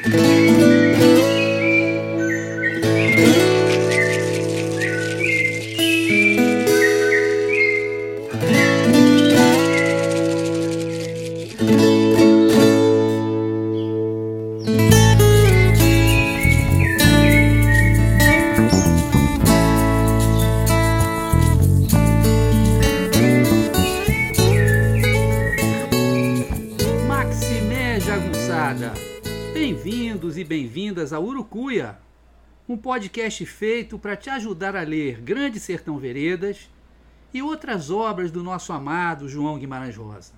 Bem-vindos podcast feito para te ajudar a ler Grande Sertão Veredas e outras obras do nosso amado João Guimarães Rosa.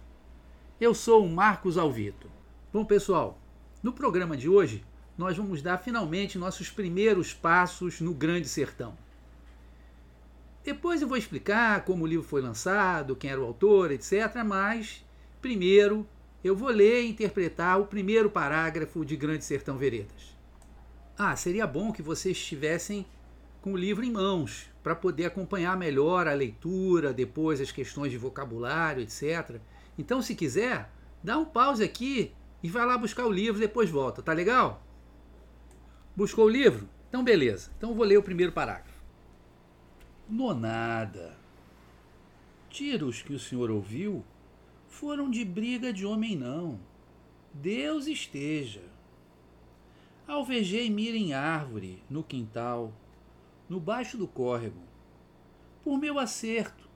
Eu sou o Marcos Alvito. Bom, pessoal, no programa de hoje nós vamos dar finalmente nossos primeiros passos no Grande Sertão. Depois eu vou explicar como o livro foi lançado, quem era o autor, etc. Mas, primeiro, eu vou ler e interpretar o primeiro parágrafo de Grande Sertão Veredas. Ah, seria bom que vocês estivessem com o livro em mãos, para poder acompanhar melhor a leitura, depois as questões de vocabulário, etc. Então, se quiser, dá um pause aqui e vai lá buscar o livro, depois volta, tá legal? Buscou o livro? Então, beleza. Então, vou ler o primeiro parágrafo. Nonada. Tiros que o senhor ouviu foram de briga de homem não. Deus esteja. Alvejei mira em árvore, no quintal, no baixo do córrego, por meu acerto.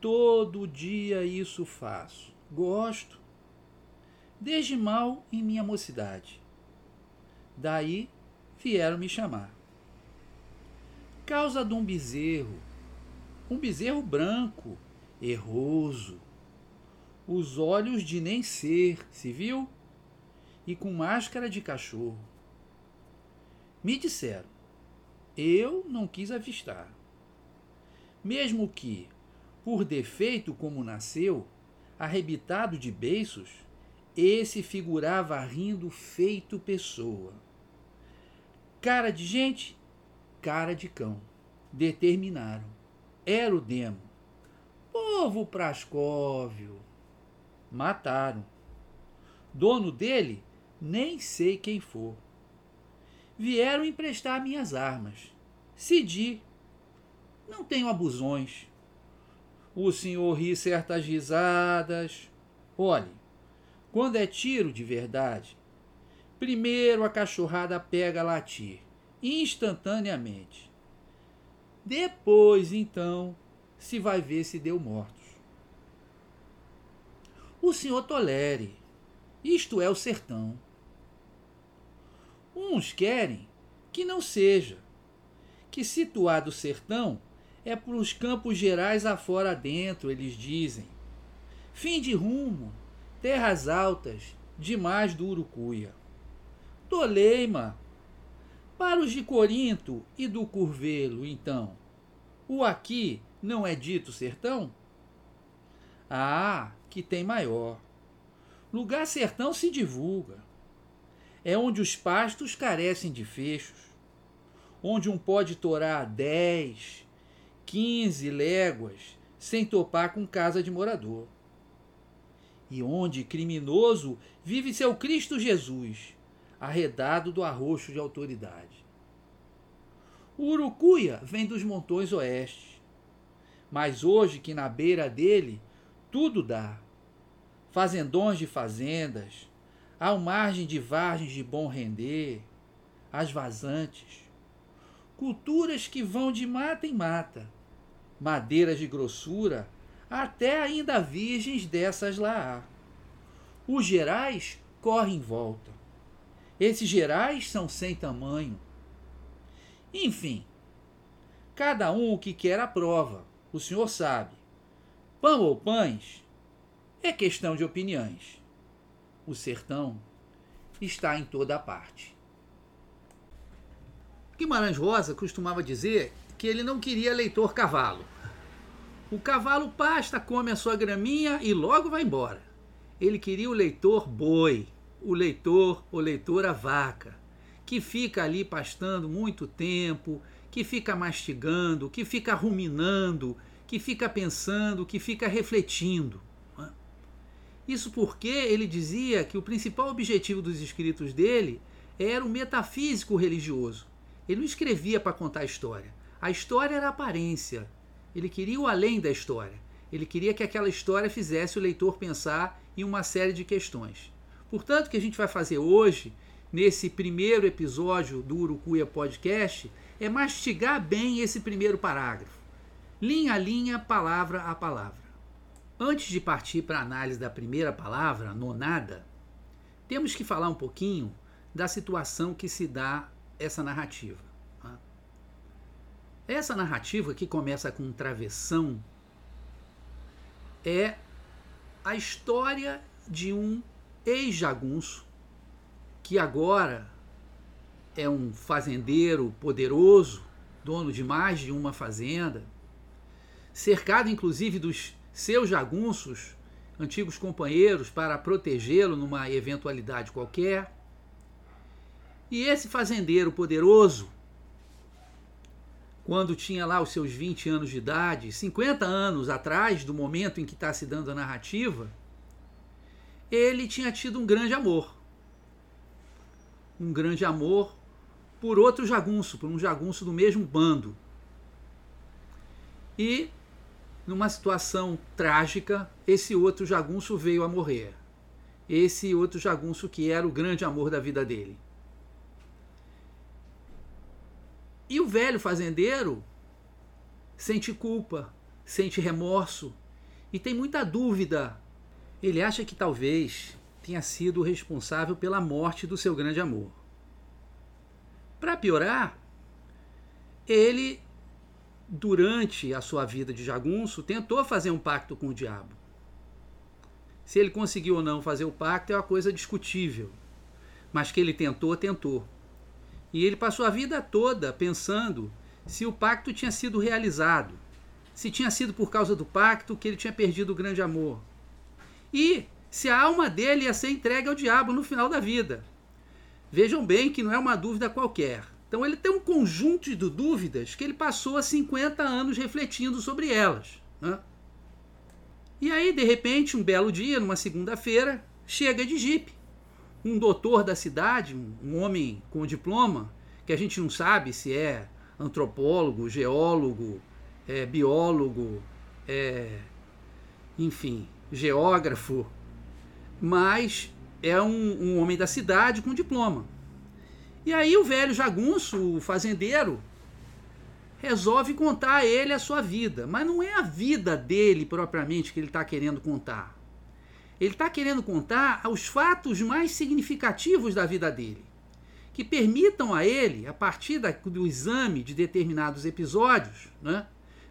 Todo dia isso faço. Gosto. Desde mal em minha mocidade. Daí vieram me chamar. Causa de um bezerro, um bezerro branco, erroso, os olhos de nem ser, se viu? E com máscara de cachorro. Me disseram, eu não quis avistar. Mesmo que, por defeito como nasceu, arrebitado de beiços, esse figurava rindo feito pessoa. Cara de gente, cara de cão. Determinaram. Era o demo. Povo Prascóvio mataram. Dono dele, nem sei quem for. Vieram emprestar minhas armas. Cedi. Não tenho abusões. O senhor ri certas risadas. Olhe, quando é tiro de verdade, primeiro a cachorrada pega a latir, instantaneamente. Depois, então, se vai ver se deu morto o senhor tolere. Isto é o sertão. Uns querem que não seja, que situado o sertão é para os campos gerais afora dentro, eles dizem. Fim de rumo, terras altas, demais do Urucuia. Toleima. Para os de Corinto e do Curvelo, então, o aqui não é dito sertão? Ah, que tem maior. Lugar sertão se divulga. É onde os pastos carecem de fechos, onde um pode torar dez, quinze léguas sem topar com casa de morador. E onde criminoso vive seu Cristo Jesus, arredado do arroxo de autoridade. O Urucuia vem dos montões oeste, mas hoje que na beira dele tudo dá. Fazendões de fazendas, ao margem de vargens de bom render, as vazantes. Culturas que vão de mata em mata, madeiras de grossura, até ainda virgens dessas lá há. Os gerais correm em volta. Esses gerais são sem tamanho. Enfim, cada um o que quer aprova, o senhor sabe. Pão ou pães é questão de opiniões. O sertão está em toda parte. Guimarães Rosa costumava dizer que ele não queria leitor cavalo. O cavalo pasta, come a sua graminha e logo vai embora. Ele queria o leitor boi, o leitor ou leitora vaca, que fica ali pastando muito tempo, que fica mastigando, que fica ruminando, que fica pensando, que fica refletindo. Isso porque ele dizia que o principal objetivo dos escritos dele era o metafísico religioso. Ele não escrevia para contar a história. A história era a aparência. Ele queria o além da história. Ele queria que aquela história fizesse o leitor pensar em uma série de questões. Portanto, o que a gente vai fazer hoje, nesse primeiro episódio do Urucuia Podcast, é mastigar bem esse primeiro parágrafo, linha a linha, palavra a palavra. Antes de partir para a análise da primeira palavra, nonada, temos que falar um pouquinho da situação que se dá essa narrativa. Tá? Essa narrativa que começa com travessão é a história de um ex-jagunço que agora é um fazendeiro poderoso, dono de mais de uma fazenda, cercado inclusive dos seus jagunços, antigos companheiros, para protegê-lo numa eventualidade qualquer. E esse fazendeiro poderoso, quando tinha lá os seus 20 anos de idade, 50 anos atrás do momento em que está se dando a narrativa, ele tinha tido um grande amor. Um grande amor por outro jagunço, por um jagunço do mesmo bando. E, numa situação trágica, esse outro jagunço veio a morrer. Esse outro jagunço que era o grande amor da vida dele. E o velho fazendeiro sente culpa, sente remorso e tem muita dúvida. Ele acha que talvez tenha sido o responsável pela morte do seu grande amor. Para piorar, ele, durante a sua vida de jagunço, tentou fazer um pacto com o diabo. Se ele conseguiu ou não fazer o pacto é uma coisa discutível, mas que ele tentou, tentou. E ele passou a vida toda pensando se o pacto tinha sido realizado, se tinha sido por causa do pacto que ele tinha perdido o grande amor. E se a alma dele ia ser entregue ao diabo no final da vida. Vejam bem que não é uma dúvida qualquer. Então ele tem um conjunto de dúvidas que ele passou há 50 anos refletindo sobre elas. Né? E aí, de repente, um belo dia, numa segunda-feira, chega de jipe um doutor da cidade, um homem com diploma, que a gente não sabe se é antropólogo, geólogo, é, biólogo, é, enfim, geógrafo, mas é um, um, homem da cidade com diploma. E aí o velho jagunço, o fazendeiro, resolve contar a ele a sua vida, mas não é a vida dele propriamente que ele está querendo contar. Ele está querendo contar os fatos mais significativos da vida dele, que permitam a ele, a partir do exame de determinados episódios, né,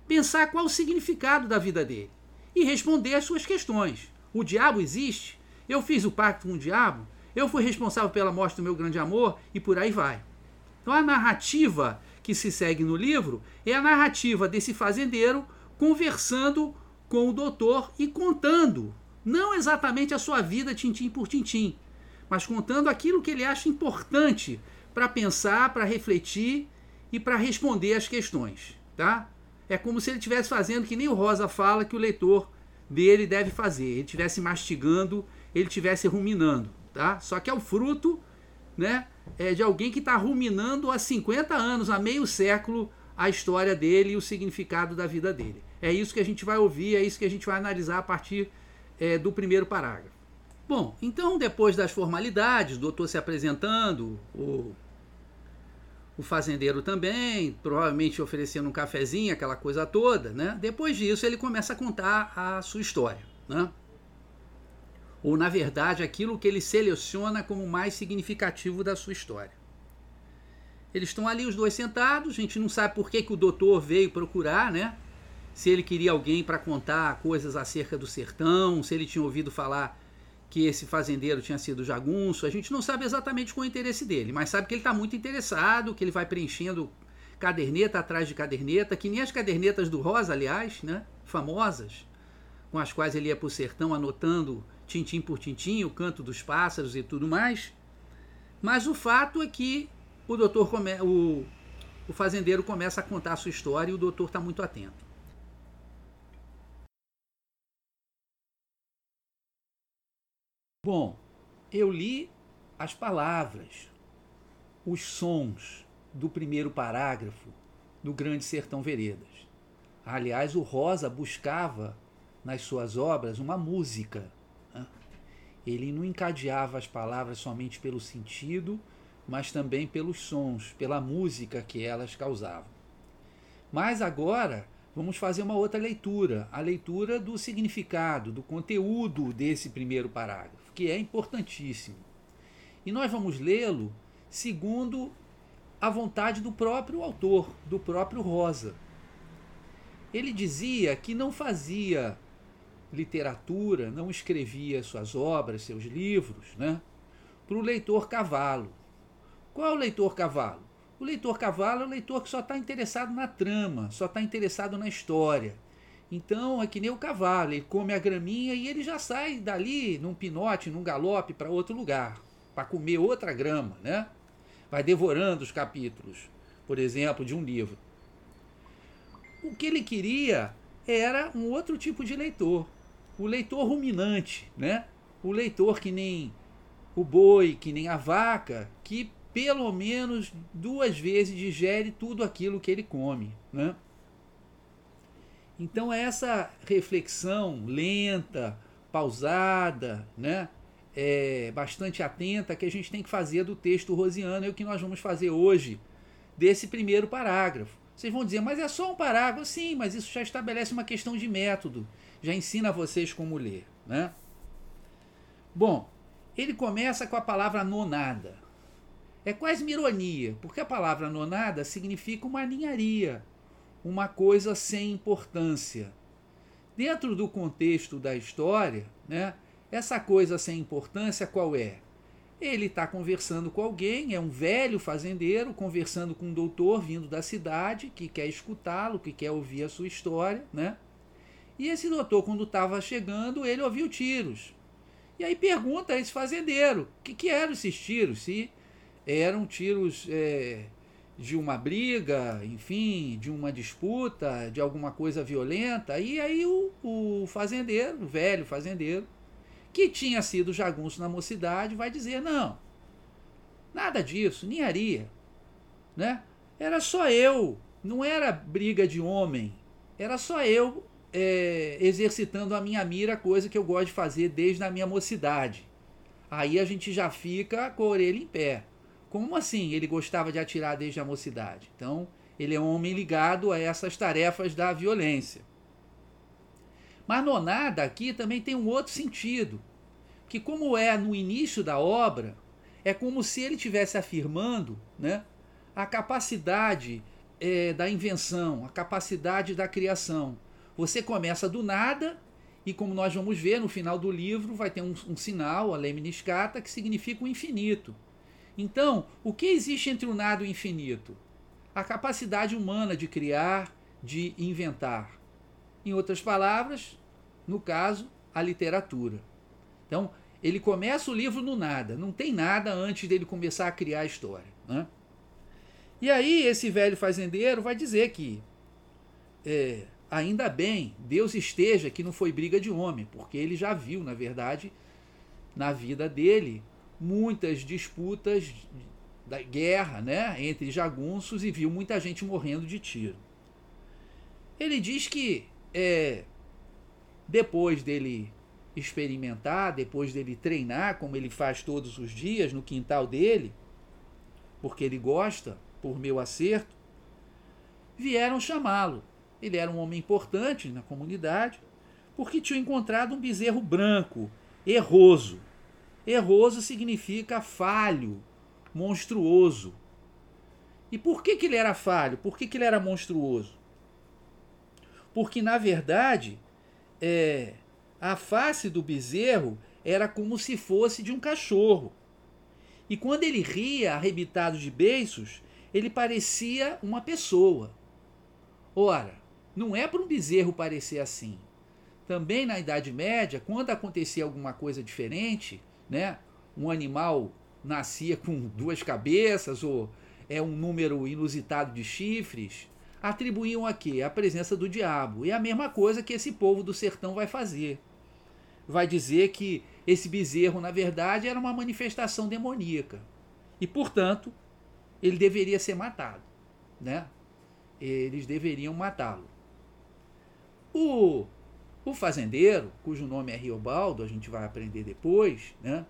pensar qual o significado da vida dele e responder às suas questões. O diabo existe? Eu fiz o pacto com o diabo? Eu fui responsável pela morte do meu grande amor? E por aí vai. Então a narrativa que se segue no livro é a narrativa desse fazendeiro conversando com o doutor e contando não exatamente a sua vida tintim por tintim, mas contando aquilo que ele acha importante para pensar, para refletir e para responder às questões, tá? É como se ele estivesse fazendo que nem o Rosa fala que o leitor dele deve fazer. Ele estivesse mastigando, ele estivesse ruminando, tá? Só que é o fruto, né, é de alguém que está ruminando há 50 anos, há meio século, a história dele e o significado da vida dele. É isso que a gente vai ouvir, é isso que a gente vai analisar a partir é, do primeiro parágrafo. Bom, então depois das formalidades, o doutor se apresentando, o, o fazendeiro também, provavelmente oferecendo um cafezinho, aquela coisa toda, né? Depois disso ele começa a contar a sua história, né? Ou na verdade aquilo que ele seleciona como mais significativo da sua história. Eles estão ali os dois sentados, a gente não sabe por que, que o doutor veio procurar, né? se ele queria alguém para contar coisas acerca do sertão, se ele tinha ouvido falar que esse fazendeiro tinha sido jagunço. A gente não sabe exatamente qual é o interesse dele, mas sabe que ele está muito interessado, que ele vai preenchendo caderneta atrás de caderneta, que nem as cadernetas do Rosa, aliás, né, famosas, com as quais ele ia para o sertão anotando tintim por tintim, o canto dos pássaros e tudo mais. Mas o fato é que o doutor come... o, o fazendeiro começa a contar a sua história e o doutor está muito atento. Bom, eu li as palavras, os sons do primeiro parágrafo do Grande Sertão Veredas. Aliás, o Rosa buscava nas suas obras uma música. Ele não encadeava as palavras somente pelo sentido, mas também pelos sons, pela música que elas causavam. Mas agora vamos fazer uma outra leitura, a leitura do significado, do conteúdo desse primeiro parágrafo, que é importantíssimo. E nós vamos lê-lo segundo a vontade do próprio autor, do próprio Rosa. Ele dizia que não fazia literatura, não escrevia suas obras, seus livros, né, para o leitor cavalo. Qual é o leitor cavalo? O leitor cavalo é o leitor que só está interessado na trama, só está interessado na história. Então é que nem o cavalo, ele come a graminha e ele já sai dali num pinote, num galope para outro lugar, para comer outra grama, né? Vai devorando os capítulos, por exemplo, de um livro. O que ele queria era um outro tipo de leitor, o leitor ruminante, né? O leitor que nem o boi, que nem a vaca, que pelo menos duas vezes digere tudo aquilo que ele come, né? Então essa reflexão lenta, pausada, né? É, bastante atenta que a gente tem que fazer do texto rosiano é o que nós vamos fazer hoje desse primeiro parágrafo. Vocês vão dizer, mas é só um parágrafo? Sim, mas isso já estabelece uma questão de método, já ensina vocês como ler, né? Bom, ele começa com a palavra nonada. É quase uma ironia, porque a palavra nonada significa uma ninharia, uma coisa sem importância. Dentro do contexto da história, né, essa coisa sem importância qual é? Ele está conversando com alguém, é um velho fazendeiro conversando com um doutor vindo da cidade que quer escutá-lo, que quer ouvir a sua história, né? E esse doutor, quando estava chegando, ele ouviu tiros. E aí pergunta a esse fazendeiro o que, que eram esses tiros, se eram tiros é, de uma briga, enfim, de uma disputa, de alguma coisa violenta. E aí o, o fazendeiro, o velho fazendeiro, que tinha sido jagunço na mocidade, vai dizer: não, nada disso, ninharia. Né? Era só eu, não era briga de homem, era só eu é, exercitando a minha mira, coisa que eu gosto de fazer desde a minha mocidade. Aí a gente já fica com a orelha em pé. Como assim ele gostava de atirar desde a mocidade? Então, ele é um homem ligado a essas tarefas da violência. Mas nonada aqui também tem um outro sentido, que como é no início da obra, é como se ele estivesse afirmando né, a capacidade é, da invenção, a capacidade da criação. Você começa do nada e como nós vamos ver no final do livro, vai ter um, um sinal, a lemniscata, que significa o infinito. Então, o que existe entre o nada e o infinito? A capacidade humana de criar, de inventar. Em outras palavras, no caso, a literatura. Então, ele começa o livro no nada, não tem nada antes dele começar a criar a história. Né? E aí, esse velho fazendeiro vai dizer que, é, ainda bem, Deus esteja que não foi briga de homem, porque ele já viu, na verdade, na vida dele, muitas disputas da guerra né, entre jagunços e viu muita gente morrendo de tiro. Ele diz que é, depois dele experimentar, depois dele treinar, como ele faz todos os dias no quintal dele, porque ele gosta, por meu acerto, vieram chamá-lo. Ele era um homem importante na comunidade, porque tinha encontrado um bezerro branco, erroso, Erroso significa falho, monstruoso. E por que, que ele era falho? Por que, que ele era monstruoso? Porque, na verdade, é, a face do bezerro era como se fosse de um cachorro. E quando ele ria, arrebitado de beiços, ele parecia uma pessoa. Ora, não é para um bezerro parecer assim. Também na Idade Média, quando acontecia alguma coisa diferente, né? Um animal nascia com duas cabeças ou é um número inusitado de chifres, atribuíam a quê? A presença do diabo. E é a mesma coisa que esse povo do sertão vai fazer. Vai dizer que esse bezerro, na verdade, era uma manifestação demoníaca. E, portanto, ele deveria ser matado. Né? Eles deveriam matá-lo. O, o fazendeiro, cujo nome é Riobaldo, a gente vai aprender depois, né?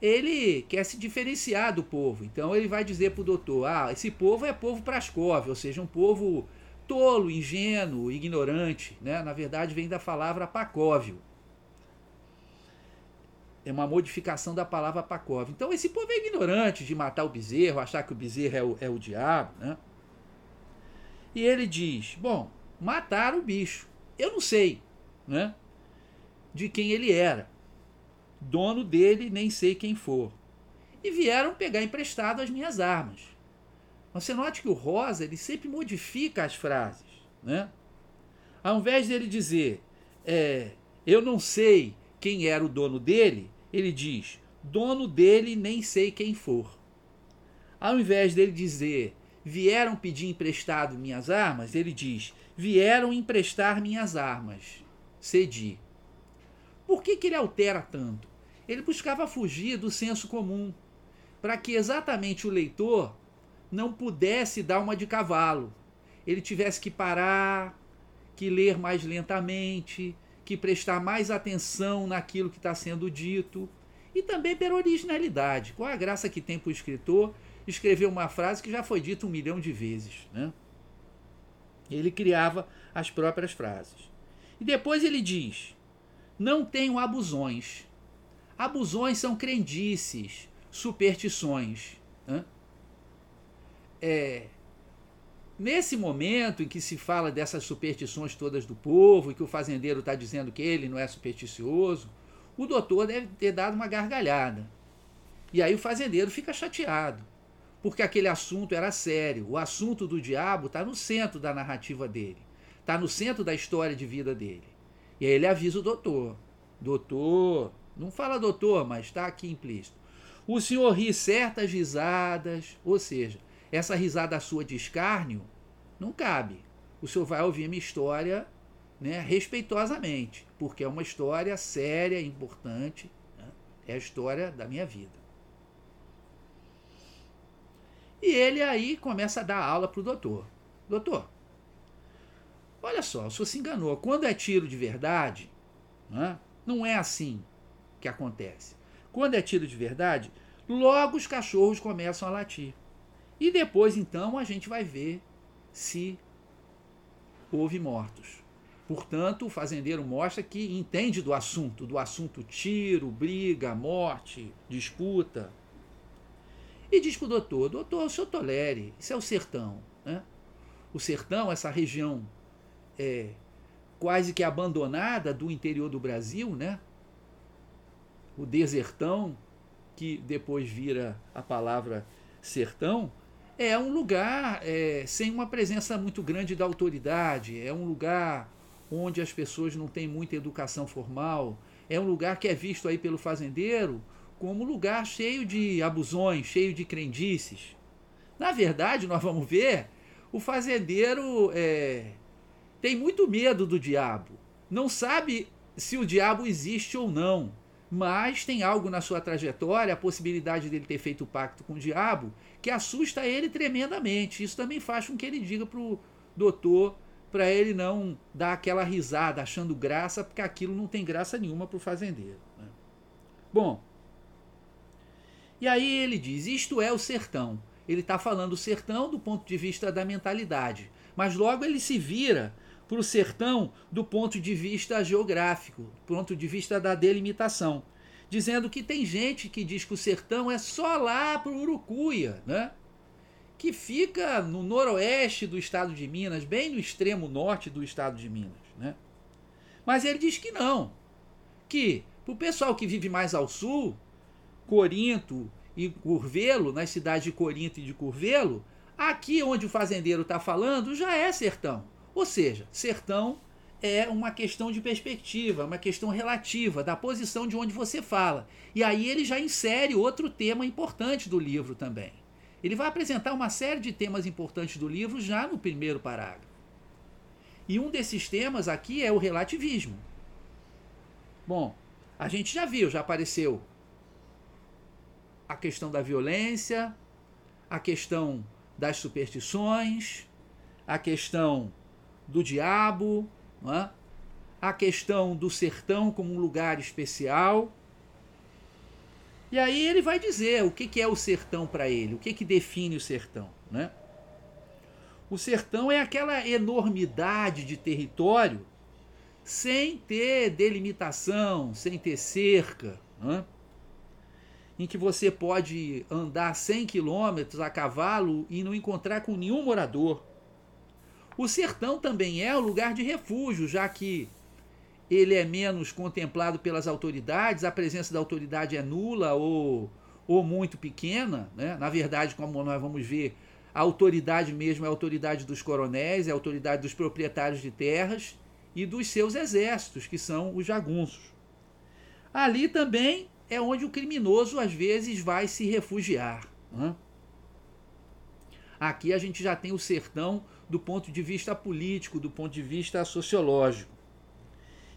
ele quer se diferenciar do povo. Então ele vai dizer para o doutor: ah, esse povo é povo Praskov, ou seja, um povo tolo, ingênuo, ignorante. Né? Na verdade, vem da palavra pacóvio. É uma modificação da palavra pacóvio. Então esse povo é ignorante de matar o bezerro, achar que o bezerro é o, é o diabo. Né? E ele diz: bom, mataram o bicho. Eu não sei né, de quem ele era dono dele nem sei quem for. E vieram pegar emprestado as minhas armas. Você note que o Rosa ele sempre modifica as frases. Né? Ao invés dele dizer é, eu não sei quem era o dono dele, ele diz dono dele nem sei quem for. Ao invés dele dizer vieram pedir emprestado minhas armas, ele diz vieram emprestar minhas armas. Cedi. Por que, que ele altera tanto? Ele buscava fugir do senso comum, para que exatamente o leitor não pudesse dar uma de cavalo. Ele tivesse que parar, que ler mais lentamente, que prestar mais atenção naquilo que está sendo dito. E também pela originalidade. Qual a graça que tem para o escritor escrever uma frase que já foi dita um milhão de vezes? Né? Ele criava as próprias frases. E depois ele diz: não tenho abusões. Abusões são crendices, superstições. Né? É, nesse momento em que se fala dessas superstições todas do povo e que o fazendeiro está dizendo que ele não é supersticioso, o doutor deve ter dado uma gargalhada. E aí o fazendeiro fica chateado, porque aquele assunto era sério. O assunto do diabo está no centro da narrativa dele, está no centro da história de vida dele. E aí ele avisa o doutor: Doutor, não fala doutor, mas está aqui implícito. O senhor ri certas risadas, ou seja, essa risada sua de escárnio não cabe. O senhor vai ouvir minha história né, respeitosamente, porque é uma história séria, importante, né? é a história da minha vida. E ele aí começa a dar aula para o doutor. Doutor, olha só, o senhor se enganou. Quando é tiro de verdade, né, não é assim que acontece. Quando é tiro de verdade, logo os cachorros começam a latir. E depois, então, a gente vai ver se houve mortos. Portanto, o fazendeiro mostra que entende do assunto, do assunto tiro, briga, morte, disputa. E diz para o doutor: Doutor, o senhor tolere, isso é o sertão. Né? O sertão, essa região é, quase que abandonada do interior do Brasil, né? o desertão, que depois vira a palavra sertão, é um lugar é, sem uma presença muito grande da autoridade, é um lugar onde as pessoas não têm muita educação formal, é um lugar que é visto aí pelo fazendeiro como lugar cheio de abusões, cheio de crendices. Na verdade, nós vamos ver, o fazendeiro é, tem muito medo do diabo, não sabe se o diabo existe ou não mas tem algo na sua trajetória, a possibilidade dele ter feito pacto com o diabo, que assusta ele tremendamente. Isso também faz com que ele diga para o doutor para ele não dar aquela risada achando graça, porque aquilo não tem graça nenhuma para o fazendeiro. Né? Bom, e aí ele diz: isto é o sertão. Ele está falando o sertão do ponto de vista da mentalidade, mas logo ele se vira para o sertão do ponto de vista geográfico, do ponto de vista da delimitação, dizendo que tem gente que diz que o sertão é só lá para o Urucuia, né? que fica no noroeste do estado de Minas, bem no extremo norte do estado de Minas. Né? Mas ele diz que não, que para o pessoal que vive mais ao sul, Corinto e Curvelo, nas cidades de Corinto e de Curvelo, aqui onde o fazendeiro está falando já é sertão. Ou seja, sertão é uma questão de perspectiva, uma questão relativa, da posição de onde você fala. E aí ele já insere outro tema importante do livro também. Ele vai apresentar uma série de temas importantes do livro já no primeiro parágrafo. E um desses temas aqui é o relativismo. Bom, A gente já viu, já apareceu a questão da violência, a questão das superstições, a questão do diabo, é? a questão do sertão como um lugar especial. E aí ele vai dizer o que, é o sertão para ele, o que, que define o sertão. Né? O sertão é aquela enormidade de território sem ter delimitação, sem ter cerca, né? Em que você pode andar 100 quilômetros a cavalo e não encontrar com nenhum morador. O sertão também é um lugar de refúgio, já que ele é menos contemplado pelas autoridades, a presença da autoridade é nula ou, ou muito pequena. Né? Na verdade, como nós vamos ver, a autoridade mesmo é a autoridade dos coronéis, é a autoridade dos proprietários de terras e dos seus exércitos, que são os jagunços. Ali também é onde o criminoso às vezes vai se refugiar. Né? Aqui a gente já tem o sertão do ponto de vista político, do ponto de vista sociológico.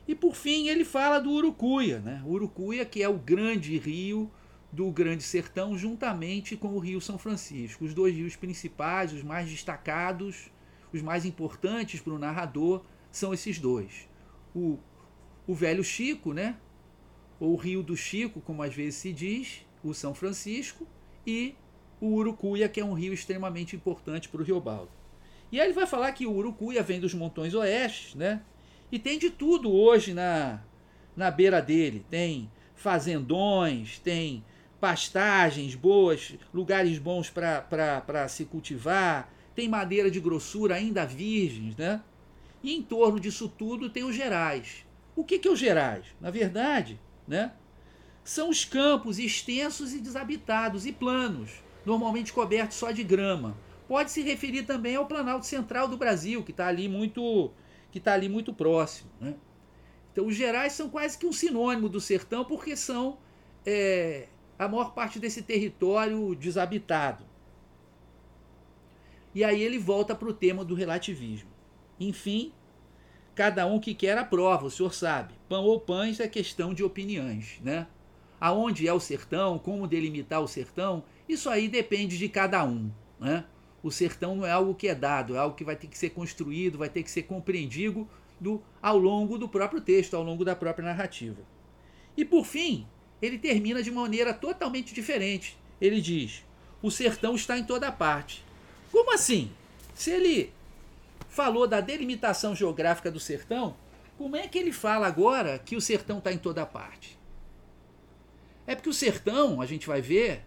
E por fim ele fala do Urucuia, né? Urucuia que é o grande rio do Grande Sertão, juntamente com o Rio São Francisco, os dois rios principais, os mais destacados, os mais importantes para o narrador são esses dois. O, o Velho Chico, né? O Rio do Chico, como às vezes se diz, o São Francisco, e o Urucuia, que é um rio extremamente importante para o Rio Baldo. E aí ele vai falar que o Urucuia vem dos Montões Oeste, né? E tem de tudo hoje na, na beira dele. Tem fazendões, tem pastagens boas, lugares bons para se cultivar, tem madeira de grossura ainda virgens, né? E em torno disso tudo tem os gerais. O que, que é os gerais? Na verdade, né? São os campos extensos e desabitados e planos, normalmente cobertos só de grama. Pode se referir também ao Planalto Central do Brasil, que está ali muito que está ali muito próximo. Né? Então, os gerais são quase que um sinônimo do sertão, porque são é, a maior parte desse território desabitado. E aí ele volta para o tema do relativismo. Enfim, cada um que quer a prova, o senhor sabe. Pão ou pães é questão de opiniões, né? Aonde é o sertão, como delimitar o sertão, isso aí depende de cada um, né? O sertão não é algo que é dado, é algo que vai ter que ser construído, vai ter que ser compreendido do, ao longo do próprio texto, ao longo da própria narrativa. E por fim, ele termina de maneira totalmente diferente. Ele diz: o sertão está em toda parte. Como assim? Se ele falou da delimitação geográfica do sertão, como é que ele fala agora que o sertão está em toda parte? É porque o sertão, a gente vai ver,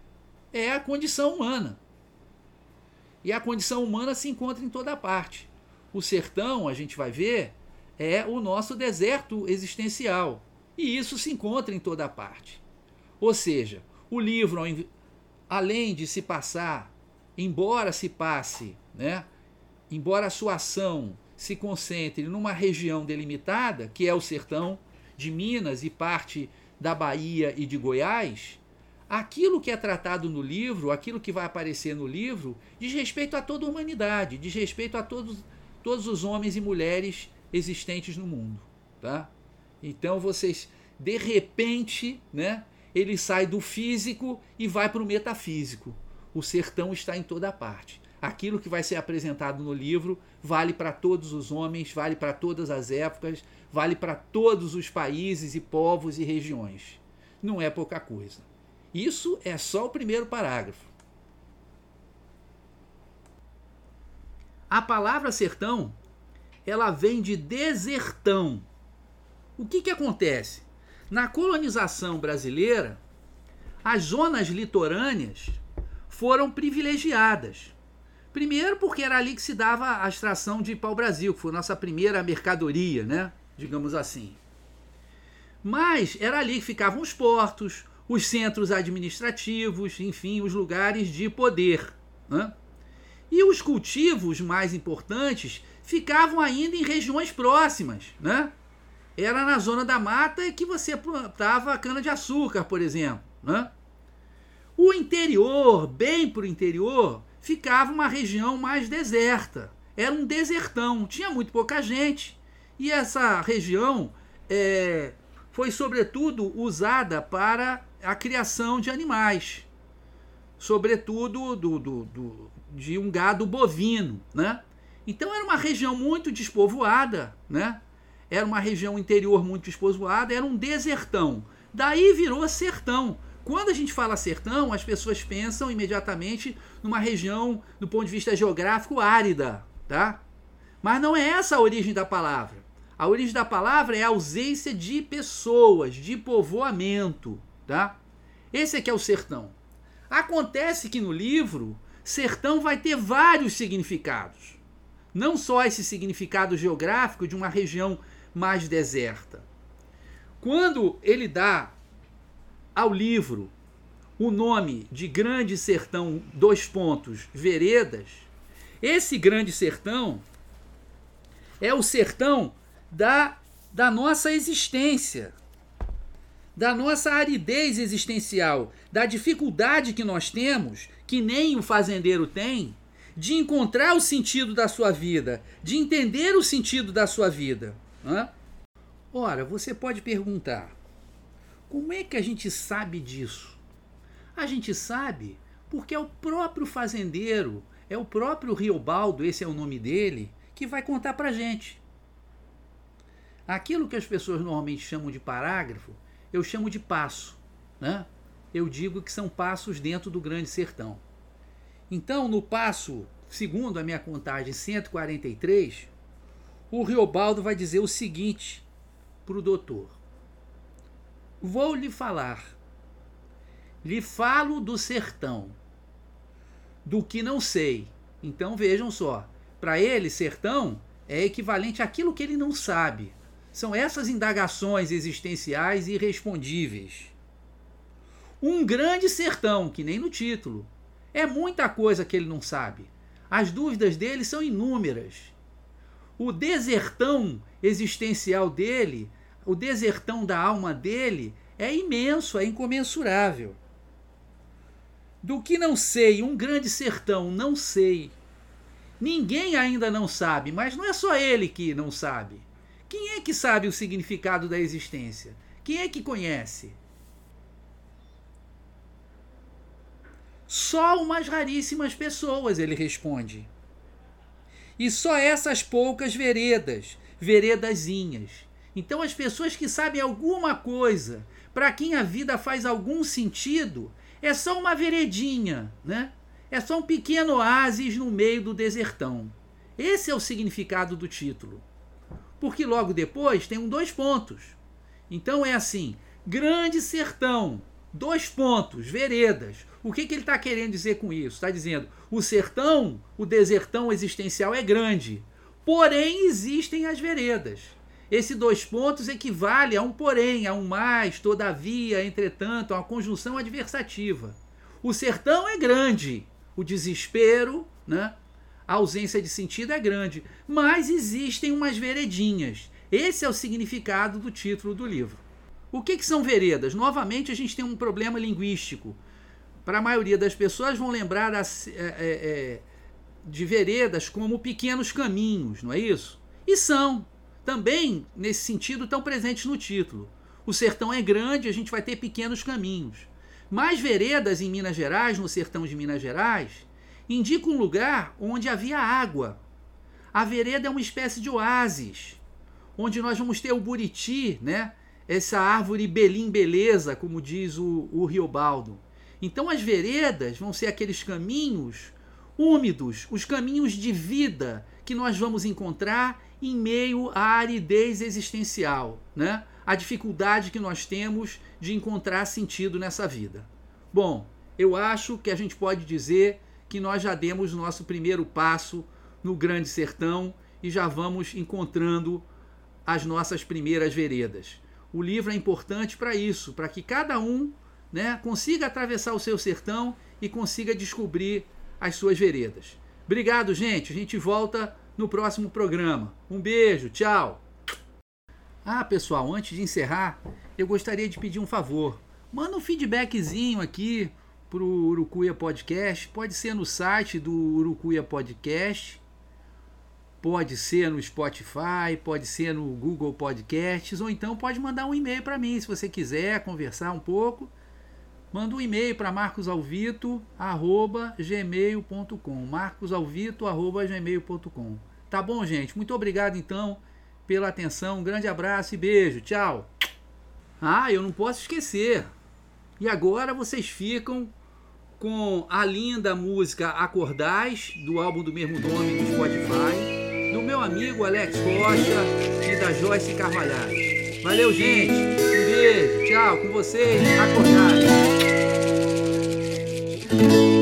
é a condição humana. E a condição humana se encontra em toda parte. O sertão, a gente vai ver, é o nosso deserto existencial. E isso se encontra em toda parte. Ou seja, o livro, além de se passar, embora se passe né, embora a sua ação se concentre numa região delimitada, que é o sertão de Minas e parte da Bahia e de Goiás, aquilo que é tratado no livro, aquilo que vai aparecer no livro, diz respeito a toda a humanidade, diz respeito a todos, todos os homens e mulheres existentes no mundo. Tá? Então vocês, de repente, né, ele sai do físico e vai para o metafísico. O sertão está em toda parte aquilo que vai ser apresentado no livro vale para todos os homens, vale para todas as épocas, vale para todos os países e povos e regiões. Não é pouca coisa. Isso é só o primeiro parágrafo. A palavra sertão, ela vem de desertão. O que, que acontece? Na colonização brasileira, as zonas litorâneas foram privilegiadas. Primeiro porque era ali que se dava a extração de pau-brasil, que foi nossa primeira mercadoria, né? Digamos assim. Mas era ali que ficavam os portos, os centros administrativos, enfim, os lugares de poder. Né? E os cultivos mais importantes ficavam ainda em regiões próximas. Né? Era na zona da mata que você plantava cana-de-açúcar, por exemplo. Né? O interior, bem para o interior, ficava uma região mais deserta. Era um desertão, tinha muito pouca gente. E essa região é, foi sobretudo usada para a criação de animais, sobretudo do, do, do, de um gado bovino, né? Então era uma região muito despovoada, né? Era uma região interior muito despovoada, era um desertão. Daí virou sertão. Quando a gente fala sertão, as pessoas pensam imediatamente numa região, do ponto de vista geográfico, árida, tá? Mas não é essa a origem da palavra. A origem da palavra é a ausência de pessoas, de povoamento, tá? Esse aqui é o sertão. Acontece que no livro, sertão vai ter vários significados. Não só esse significado geográfico de uma região mais deserta. Quando ele dá ao livro o nome de Grande Sertão, dois pontos, Veredas, esse Grande Sertão é o sertão da, da nossa existência, da nossa aridez existencial, da dificuldade que nós temos, que nem o fazendeiro tem, de encontrar o sentido da sua vida, de entender o sentido da sua vida. Hã? Ora, você pode perguntar: como é que a gente sabe disso? A gente sabe porque é o próprio fazendeiro, é o próprio Riobaldo, esse é o nome dele, que vai contar para gente. Aquilo que as pessoas normalmente chamam de parágrafo, eu chamo de passo. Né? Eu digo que são passos dentro do Grande Sertão. Então, no passo, segundo a minha contagem, 143, o Riobaldo vai dizer o seguinte para o doutor: Vou lhe falar, lhe falo do sertão, do que não sei. Então vejam só, para ele, sertão é equivalente àquilo que ele não sabe. São essas indagações existenciais irrespondíveis. Um grande sertão, que nem no título. É muita coisa que ele não sabe. As dúvidas dele são inúmeras. O desertão existencial dele, o desertão da alma dele, é imenso, é incomensurável. Do que não sei, um grande sertão, não sei. Ninguém ainda não sabe, mas não é só ele que não sabe. Quem é que sabe o significado da existência? Quem é que conhece? Só umas raríssimas pessoas, ele responde. E só essas poucas veredas, veredazinhas. Então, as pessoas que sabem alguma coisa, para quem a vida faz algum sentido, é só uma veredinha, né? É só um pequeno oásis no meio do desertão. Esse é o significado do título porque logo depois tem um dois pontos. Então é assim: grande sertão, dois pontos, veredas. O que, que ele está querendo dizer com isso? Está dizendo: o sertão, o desertão existencial é grande, porém existem as veredas. Esse dois pontos equivale a um porém, a um mais, todavia, entretanto, a uma conjunção adversativa. O sertão é grande, o desespero, né? a ausência de sentido é grande, mas existem umas veredinhas. Esse é o significado do título do livro. O que, que são veredas? Novamente, a gente tem um problema linguístico. Para a maioria das pessoas, vão lembrar das, é, é, é, de veredas como pequenos caminhos, não é isso? E são. Também, nesse sentido, estão presentes no título. O sertão é grande, a gente vai ter pequenos caminhos. Mas veredas em Minas Gerais, no sertão de Minas Gerais, indica um lugar onde havia água. A vereda é uma espécie de oásis, onde nós vamos ter o buriti, né? essa árvore belim beleza, como diz o, o Riobaldo. Então as veredas vão ser aqueles caminhos úmidos, os caminhos de vida que nós vamos encontrar em meio à aridez existencial, né? a dificuldade que nós temos de encontrar sentido nessa vida. Bom, eu acho que a gente pode dizer que nós já demos nosso primeiro passo no Grande Sertão e já vamos encontrando as nossas primeiras veredas. O livro é importante para isso, para que cada um né, consiga atravessar o seu sertão e consiga descobrir as suas veredas. Obrigado, gente. A gente volta no próximo programa. Um beijo, tchau. Ah, pessoal, antes de encerrar, eu gostaria de pedir um favor. Manda um feedbackzinho aqui para o Urucuia Podcast. Pode ser no site do Urucuia Podcast. pode ser no Spotify, pode ser no Google Podcasts, ou então pode mandar um e-mail para mim, se você quiser conversar um pouco. Manda um e-mail para marcosalvito@gmail.com, marcosalvito@gmail.com. Tá bom, gente? Muito obrigado então pela atenção. Um grande abraço e beijo. Tchau. Ah, eu não posso esquecer. E agora vocês ficam com a linda música Acordais, do álbum do mesmo nome do Spotify, do meu amigo Alex Rocha e da Joyce Carvalhais. Valeu, gente. Um beijo. Tchau. Com vocês, Acordais. Acordais,